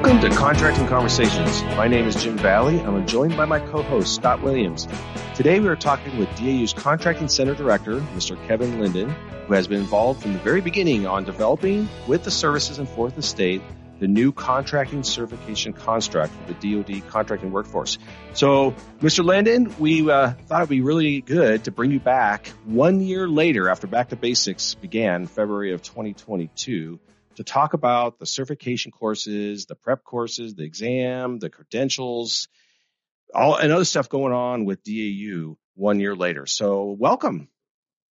Welcome to Contracting Conversations. My name is Jim Valley. I'm joined by my co-host, Scott Williams. Today we are talking with DAU's Contracting Center Director, Mr. Kevin Linden, who has been involved from the very beginning on developing with the services in Fourth Estate the new contracting certification construct for the DoD contracting workforce. So, Mr. Linden, we uh, thought it'd be really good to bring you back one year later after Back to Basics began February of 2022 to talk about the certification courses, the prep courses, the exam, the credentials, all and other stuff going on with DAU one year later. So welcome.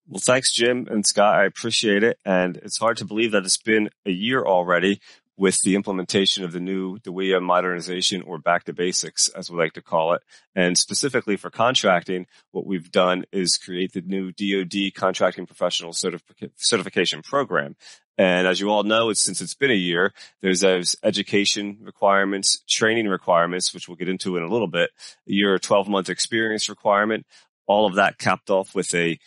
Well, thanks, Jim and Scott. I appreciate it. And it's hard to believe that it's been a year already with the implementation of the new DAWIA modernization or back to basics, as we like to call it. And specifically for contracting, what we've done is create the new DoD contracting professional certific- certification program. And as you all know, it's, since it's been a year, there's those education requirements, training requirements, which we'll get into in a little bit, year 12 month experience requirement, all of that capped off with a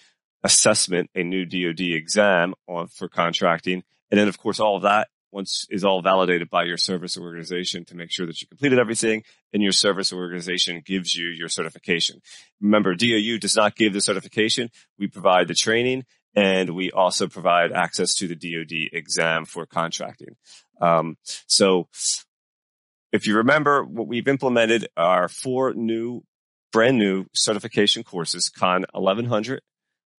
assessment, a new DoD exam on, for contracting. And then of course, all of that once is all validated by your service organization to make sure that you completed everything and your service organization gives you your certification. Remember, DAU does not give the certification. We provide the training and we also provide access to the DoD exam for contracting. Um, so if you remember what we've implemented are four new, brand new certification courses, Con 1100,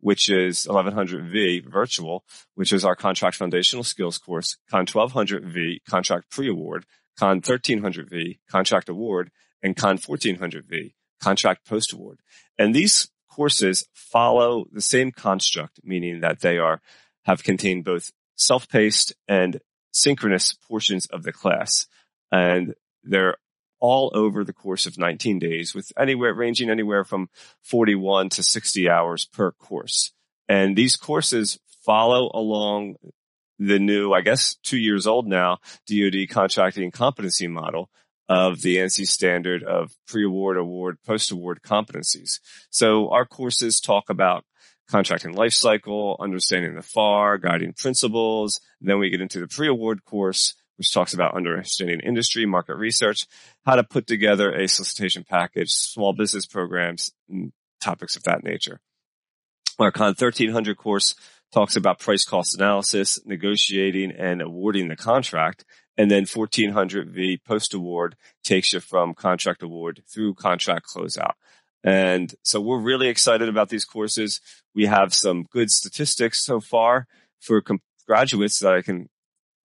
which is 1100V virtual, which is our contract foundational skills course, Con 1200V contract pre-award, Con 1300V contract award, and Con 1400V contract post-award. And these courses follow the same construct, meaning that they are, have contained both self-paced and synchronous portions of the class. And they're all over the course of 19 days with anywhere ranging anywhere from 41 to 60 hours per course. And these courses follow along the new, I guess, two years old now, DoD contracting competency model of the ANSI standard of pre-award, award, post-award competencies. So our courses talk about contracting life cycle, understanding the FAR, guiding principles. Then we get into the pre-award course, which talks about understanding industry, market research, how to put together a solicitation package, small business programs, topics of that nature. Our Con 1300 course talks about price cost analysis, negotiating and awarding the contract. And then 1400V post award takes you from contract award through contract closeout. And so we're really excited about these courses. We have some good statistics so far for com- graduates that I can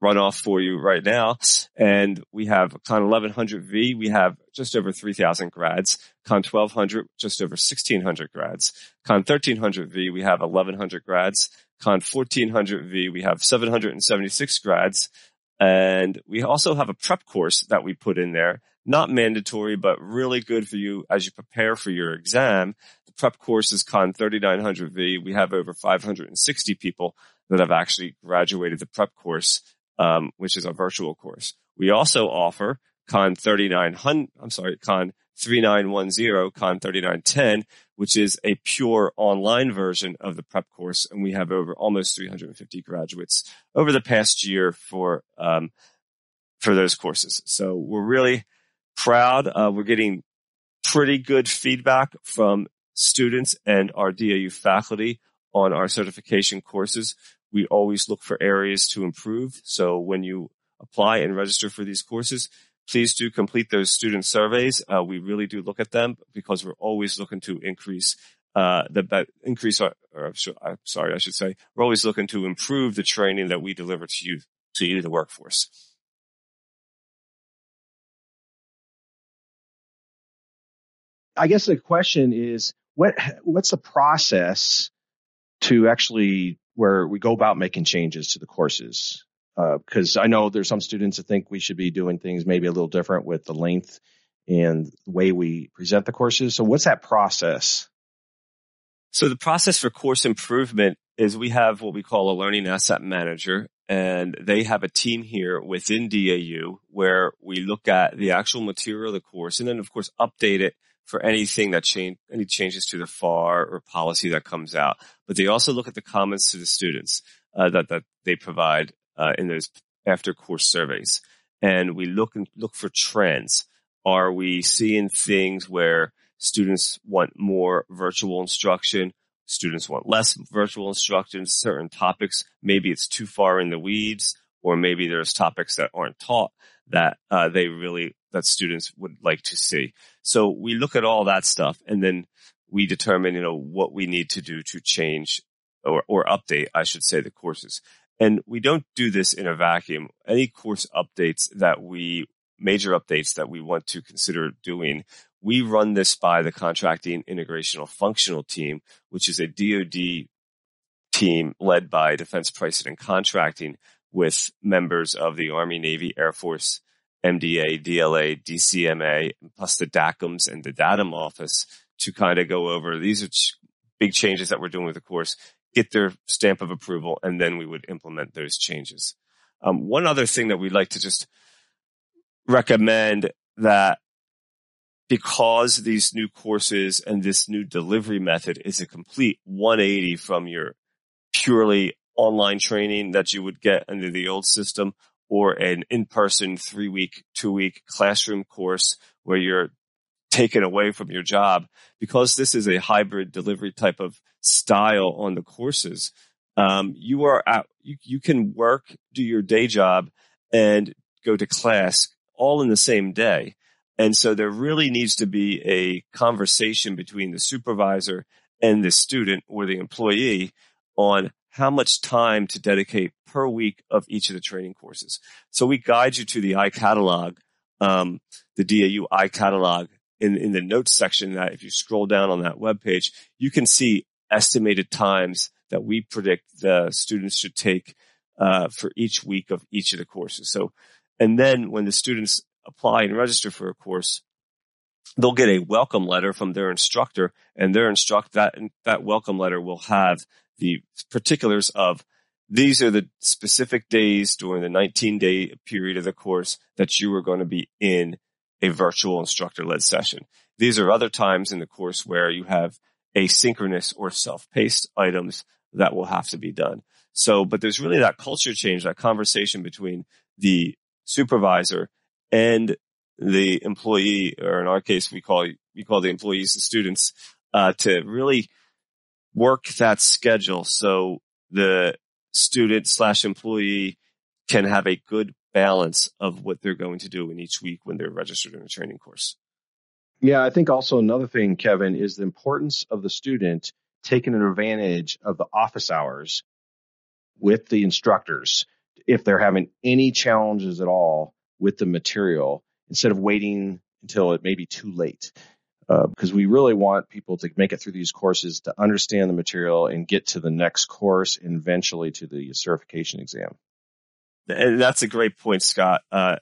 run off for you right now. And we have Con 1100V. We have just over 3000 grads. Con 1200, just over 1600 grads. Con 1300V, we have 1100 grads. Con 1400V, we have 776 grads. And we also have a prep course that we put in there, not mandatory, but really good for you as you prepare for your exam. The prep course is Con 3900V. We have over 560 people that have actually graduated the prep course, um, which is a virtual course. We also offer Con 3900, I'm sorry, Con 3910, Con 3910, which is a pure online version of the prep course. And we have over almost 350 graduates over the past year for, um, for those courses. So we're really proud. Uh, we're getting pretty good feedback from students and our DAU faculty on our certification courses. We always look for areas to improve. So when you apply and register for these courses, please do complete those student surveys. Uh, we really do look at them because we're always looking to increase uh, the that increase our, or I'm sorry, I should say, we're always looking to improve the training that we deliver to you, to you, the workforce. I guess the question is, what what's the process to actually where we go about making changes to the courses? Because uh, I know there's some students that think we should be doing things maybe a little different with the length and the way we present the courses. So what's that process? So the process for course improvement is we have what we call a learning asset manager and they have a team here within DAU where we look at the actual material of the course and then of course update it for anything that change, any changes to the FAR or policy that comes out. But they also look at the comments to the students uh, that, that they provide uh, in those after course surveys. and we look and look for trends. Are we seeing things where students want more virtual instruction? Students want less virtual instruction, certain topics. Maybe it's too far in the weeds or maybe there's topics that aren't taught that uh, they really that students would like to see. So we look at all that stuff and then we determine, you know, what we need to do to change or, or update, I should say, the courses. And we don't do this in a vacuum. Any course updates that we, major updates that we want to consider doing, we run this by the contracting integrational functional team, which is a DoD team led by Defense Pricing and Contracting with members of the Army, Navy, Air Force, MDA, DLA, DCMA, plus the DACMS and the DADM office to kind of go over these are big changes that we're doing with the course, get their stamp of approval, and then we would implement those changes. Um, one other thing that we'd like to just recommend that because these new courses and this new delivery method is a complete 180 from your purely online training that you would get under the old system or an in-person three week, two week classroom course where you're taken away from your job because this is a hybrid delivery type of style on the courses. Um, you are out, you, you can work, do your day job and go to class all in the same day. And so there really needs to be a conversation between the supervisor and the student or the employee on how much time to dedicate per week of each of the training courses. So we guide you to the iCatalog, um, the DAU iCatalog in, in the notes section that if you scroll down on that web page, you can see estimated times that we predict the students should take uh, for each week of each of the courses. So, and then when the students apply and register for a course, they'll get a welcome letter from their instructor, and their instruct that that welcome letter will have the particulars of these are the specific days during the 19 day period of the course that you are going to be in a virtual instructor led session. These are other times in the course where you have asynchronous or self-paced items that will have to be done. So, but there's really that culture change, that conversation between the supervisor and the employee, or in our case, we call, we call the employees the students, uh, to really work that schedule so the student slash employee can have a good balance of what they're going to do in each week when they're registered in a training course. Yeah, I think also another thing, Kevin, is the importance of the student taking advantage of the office hours with the instructors if they're having any challenges at all with the material instead of waiting until it may be too late. Uh, because we really want people to make it through these courses to understand the material and get to the next course and eventually to the certification exam. And that's a great point, Scott. Uh,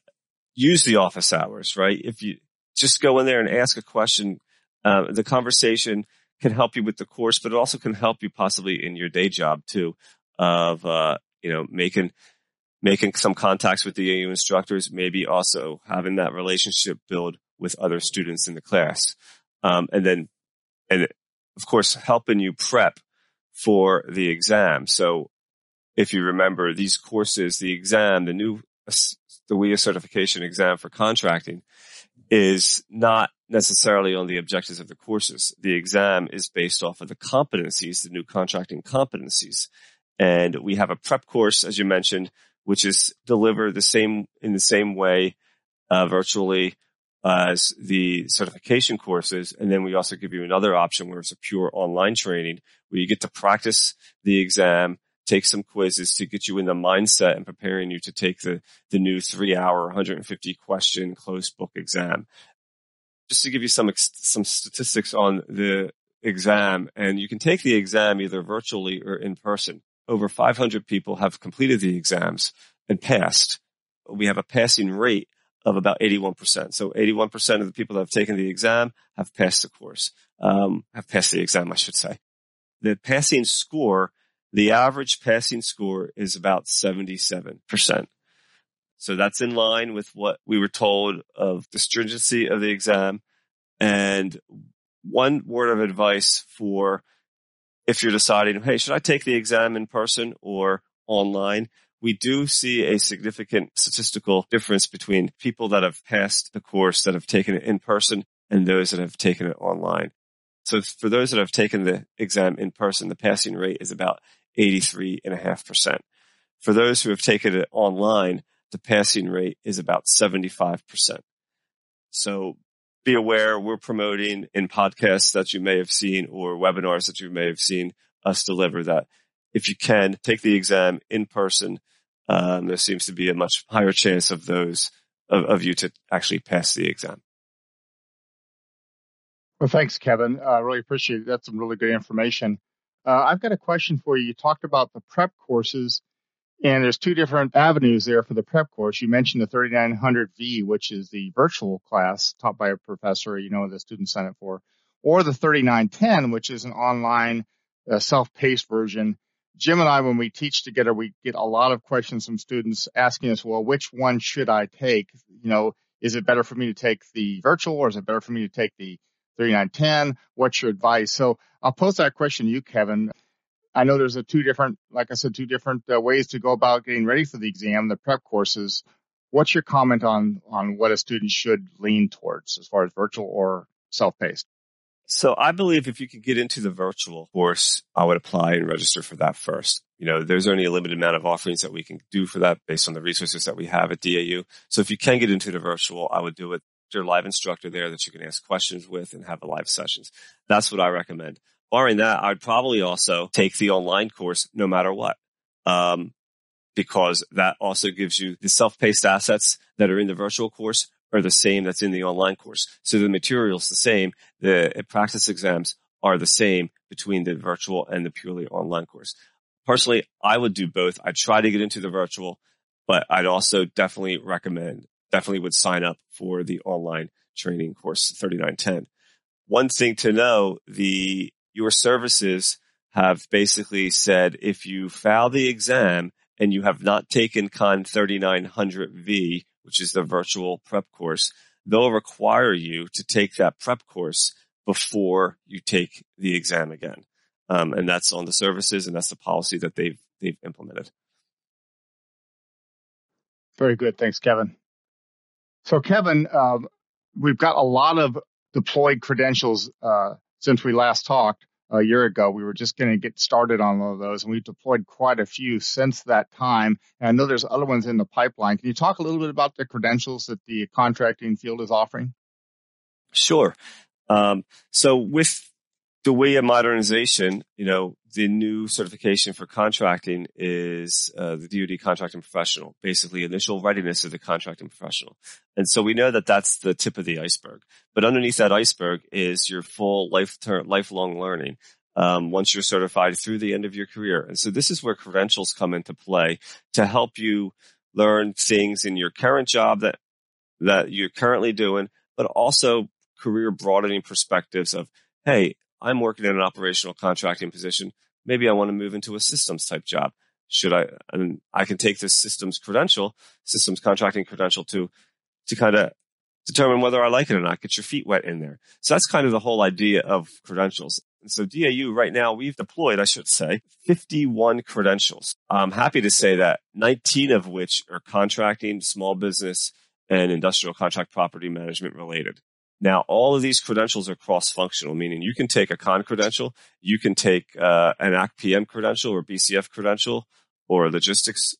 use the office hours, right? If you just go in there and ask a question, uh, the conversation can help you with the course, but it also can help you possibly in your day job too, of, uh, you know, making, making some contacts with DAU instructors, maybe also having that relationship build with other students in the class. Um, and then, and of course, helping you prep for the exam. So if you remember these courses, the exam, the new, DAWIA certification exam for contracting is not necessarily on the objectives of the courses. The exam is based off of the competencies, the new contracting competencies. And we have a prep course, as you mentioned, which is delivered the same, in the same way, uh, virtually as the certification courses. And then we also give you another option where it's a pure online training where you get to practice the exam take some quizzes to get you in the mindset and preparing you to take the, the new three hour, 150 question closed book exam. Just to give you some, some statistics on the exam and you can take the exam either virtually or in person. Over 500 people have completed the exams and passed. We have a passing rate of about 81%. So 81% of the people that have taken the exam have passed the course, um, have passed the exam, I should say. The passing score the average passing score is about 77%. So that's in line with what we were told of the stringency of the exam. And one word of advice for if you're deciding, hey, should I take the exam in person or online? we do see a significant statistical difference between people that have passed the course that have taken it in person and those that have taken it online. So for those that have taken the exam in person, the passing rate is about 83.5%. For those who have taken it online, the passing rate is about 75%. So be aware we're promoting in podcasts that you may have seen or webinars that you may have seen us deliver that if you can take the exam in person, um, there seems to be a much higher chance of those of, of you to actually pass the exam. Well, thanks, Kevin. I uh, really appreciate it. That's some really good information. Uh, I've got a question for you. You talked about the prep courses, and there's two different avenues there for the prep course. You mentioned the 3900V, which is the virtual class taught by a professor, you know, the students sign up for, or the 3910, which is an online uh, self-paced version. Jim and I, when we teach together, we get a lot of questions from students asking us, well, which one should I take? You know, is it better for me to take the virtual or is it better for me to take the 3910? What's your advice? So I'll pose that question to you, Kevin. I know there's a two different, like I said, two different uh, ways to go about getting ready for the exam, the prep courses. What's your comment on, on what a student should lean towards as far as virtual or self-paced? So I believe if you could get into the virtual course, I would apply and register for that first. You know, there's only a limited amount of offerings that we can do for that based on the resources that we have at DAU. So if you can get into the virtual, I would do it. A live instructor there that you can ask questions with and have the live sessions. That's what I recommend. Barring that, I'd probably also take the online course no matter what. Um, because that also gives you the self-paced assets that are in the virtual course are the same that's in the online course. So the material's the same. The practice exams are the same between the virtual and the purely online course. Personally, I would do both. I'd try to get into the virtual, but I'd also definitely recommend, definitely would sign up for the online training course 3910. One thing to know, the, your services have basically said if you fail the exam and you have not taken Con 3900V, which is the virtual prep course, they'll require you to take that prep course before you take the exam again. Um, and that's on the services and that's the policy that they've, they've implemented. Very good. Thanks, Kevin. So Kevin, um, we've got a lot of deployed credentials, uh, since we last talked a year ago. We were just going to get started on one of those, and we've deployed quite a few since that time. And I know there's other ones in the pipeline. Can you talk a little bit about the credentials that the contracting field is offering? Sure. Um, so with DAWIA modernization, you know, the new certification for contracting is uh, the DoD contracting professional, basically initial readiness of the contracting professional. And so we know that that's the tip of the iceberg. But underneath that iceberg is your full life lifelong learning. Um, once you're certified through the end of your career. And so this is where credentials come into play to help you learn things in your current job that, that you're currently doing, but also career broadening perspectives of, Hey, I'm working in an operational contracting position. Maybe I want to move into a systems type job. Should I, and I can take this systems credential, systems contracting credential to, to kind of determine whether I like it or not, get your feet wet in there. So that's kind of the whole idea of credentials. And so DAU right now, we've deployed, I should say, 51 credentials. I'm happy to say that 19 of which are contracting, small business, and industrial contract property management related. Now, all of these credentials are cross-functional, meaning you can take a con credential, you can take uh, an ACT PM credential or BCF credential or logistics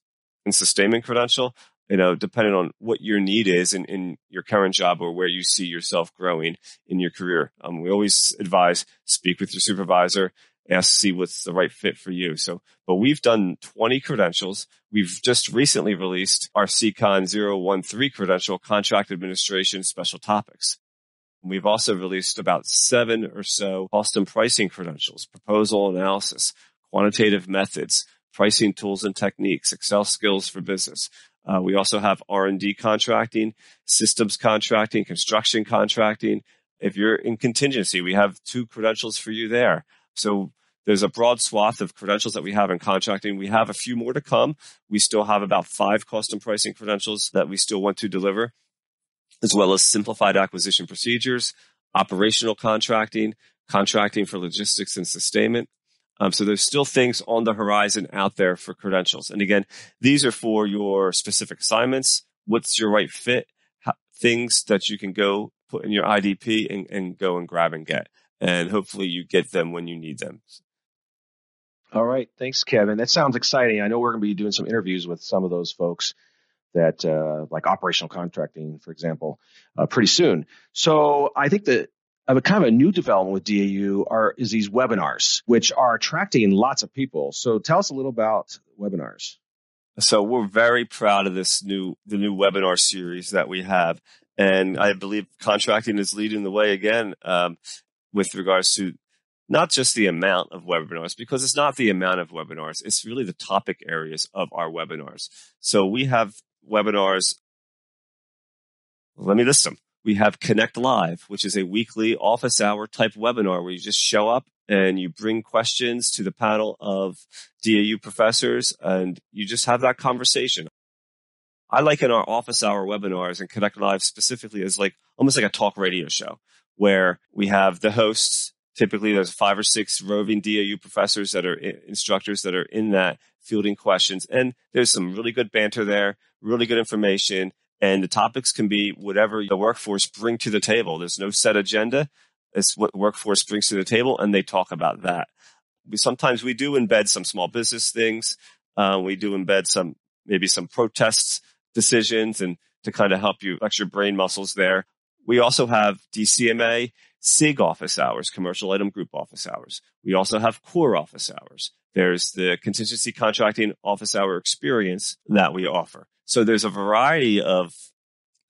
and sustainment credential, you know, depending on what your need is in, in your current job or where you see yourself growing in your career. Um, we always advise speak with your supervisor, ask, see what's the right fit for you. So, but we've done 20 credentials. We've just recently released our CCON 013 credential, contract administration special topics. We've also released about seven or so custom pricing credentials, proposal analysis, quantitative methods, pricing tools and techniques, Excel skills for business. Uh, we also have R&D contracting, systems contracting, construction contracting. If you're in contingency, we have two credentials for you there. So there's a broad swath of credentials that we have in contracting. We have a few more to come. We still have about five custom pricing credentials that we still want to deliver as well as simplified acquisition procedures, operational contracting, contracting for logistics and sustainment, Um, so there's still things on the horizon out there for credentials. And again, these are for your specific assignments. What's your right fit? How, things that you can go put in your IDP and, and go and grab and get. And hopefully you get them when you need them. All right. Thanks, Kevin. That sounds exciting. I know we're going to be doing some interviews with some of those folks that, uh, like operational contracting, for example, uh, pretty soon. So I think that a kind of a new development with DAU are is these webinars, which are attracting lots of people. So tell us a little about webinars. So we're very proud of this new the new webinar series that we have, and I believe contracting is leading the way again um, with regards to not just the amount of webinars, because it's not the amount of webinars, it's really the topic areas of our webinars. So we have webinars. Let me list them we have Connect Live, which is a weekly office hour type webinar where you just show up and you bring questions to the panel of DAU professors and you just have that conversation. I like in our office hour webinars and Connect Live specifically as like almost like a talk radio show where we have the hosts. Typically there's five or six roving DAU professors that are instructors that are in that fielding questions. And there's some really good banter there, really good information and the topics can be whatever the workforce bring to the table. There's no set agenda. It's what workforce brings to the table, and they talk about that. We, sometimes we do embed some small business things. Uh, we do embed some maybe some protests decisions and to kind of help you flex your brain muscles there. We also have DCMA CIG office hours, commercial item group office hours. We also have COR office hours. There's the contingency contracting office hour experience that we offer. So there's a variety of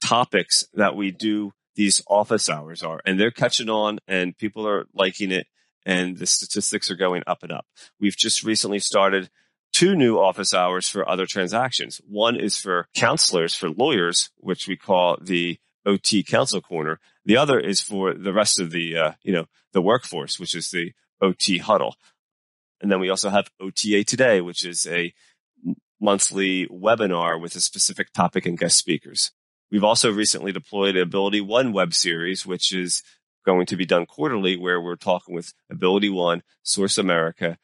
topics that we do these office hours are, and they're catching on and people are liking it and the statistics are going up and up. We've just recently started two new office hours for other transactions. One is for counselors, for lawyers, which we call the OT counsel corner. The other is for the rest of the, uh, you know, the workforce, which is the OT huddle. And then we also have OTA today, which is a monthly webinar with a specific topic and guest speakers. We've also recently deployed AbilityOne web series, which is going to be done quarterly, where we're talking with AbilityOne, Source America,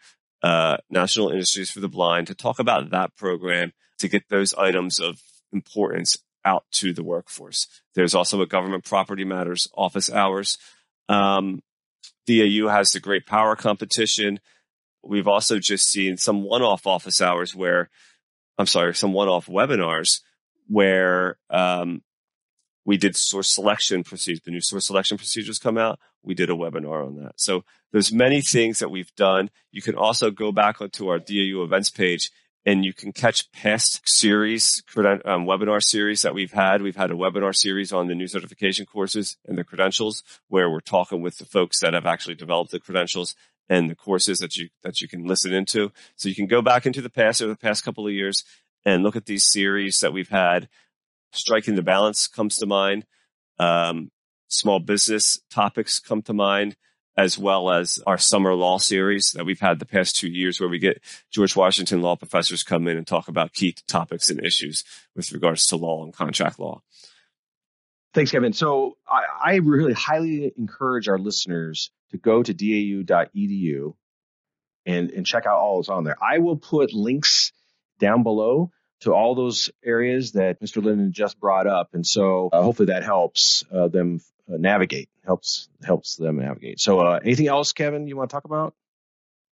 uh, National Industries for the Blind to talk about that program to get those items of importance out to the workforce. There's also a government property matters office hours. Um, DAU has the great power competition. We've also just seen some one-off office hours where I'm sorry, some one-off webinars where um, we did source selection procedures. The new source selection procedures come out. We did a webinar on that. So there's many things that we've done. You can also go back onto our DAU events page and you can catch past series, um, webinar series that we've had. We've had a webinar series on the new certification courses and the credentials where we're talking with the folks that have actually developed the credentials and the courses that you that you can listen into. So you can go back into the past over the past couple of years and look at these series that we've had. Striking the balance comes to mind. Um, small business topics come to mind, as well as our summer law series that we've had the past two years, where we get George Washington law professors come in and talk about key topics and issues with regards to law and contract law. Thanks, Kevin. So I, I really highly encourage our listeners to go to dau.edu and, and check out all that's on there. I will put links down below to all those areas that Mr. Linden just brought up. And so uh, hopefully that helps uh, them uh, navigate, helps helps them navigate. So uh, anything else, Kevin, you want to talk about?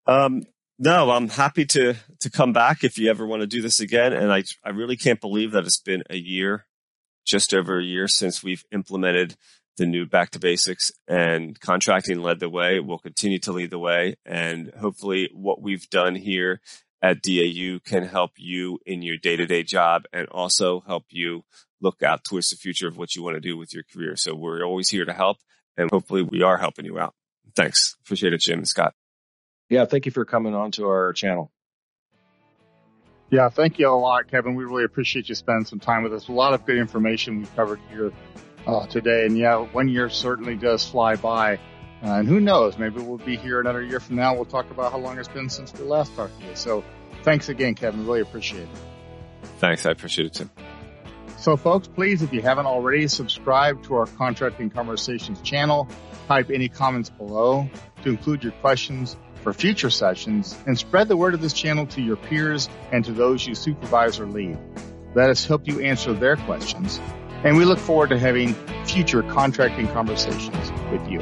Um, no, I'm happy to to come back if you ever want to do this again. And I I really can't believe that it's been a year, just over a year since we've implemented the new back to basics and contracting led the way. We'll continue to lead the way. And hopefully what we've done here at DAU can help you in your day to day job and also help you look out towards the future of what you want to do with your career. So we're always here to help and hopefully we are helping you out. Thanks. Appreciate it, Jim and Scott. Yeah. Thank you for coming on to our channel. Yeah. Thank you a lot, Kevin. We really appreciate you spending some time with us. A lot of good information we covered here uh, today. And yeah, one year certainly does fly by. Uh, and who knows, maybe we'll be here another year from now. We'll talk about how long it's been since we last talked to you. So thanks again, Kevin. Really appreciate it. Thanks. I appreciate it too. So folks, please, if you haven't already, subscribe to our Contracting Conversations channel. Type any comments below to include your questions for future sessions and spread the word of this channel to your peers and to those you supervise or lead. Let us help you answer their questions. And we look forward to having future contracting conversations with you.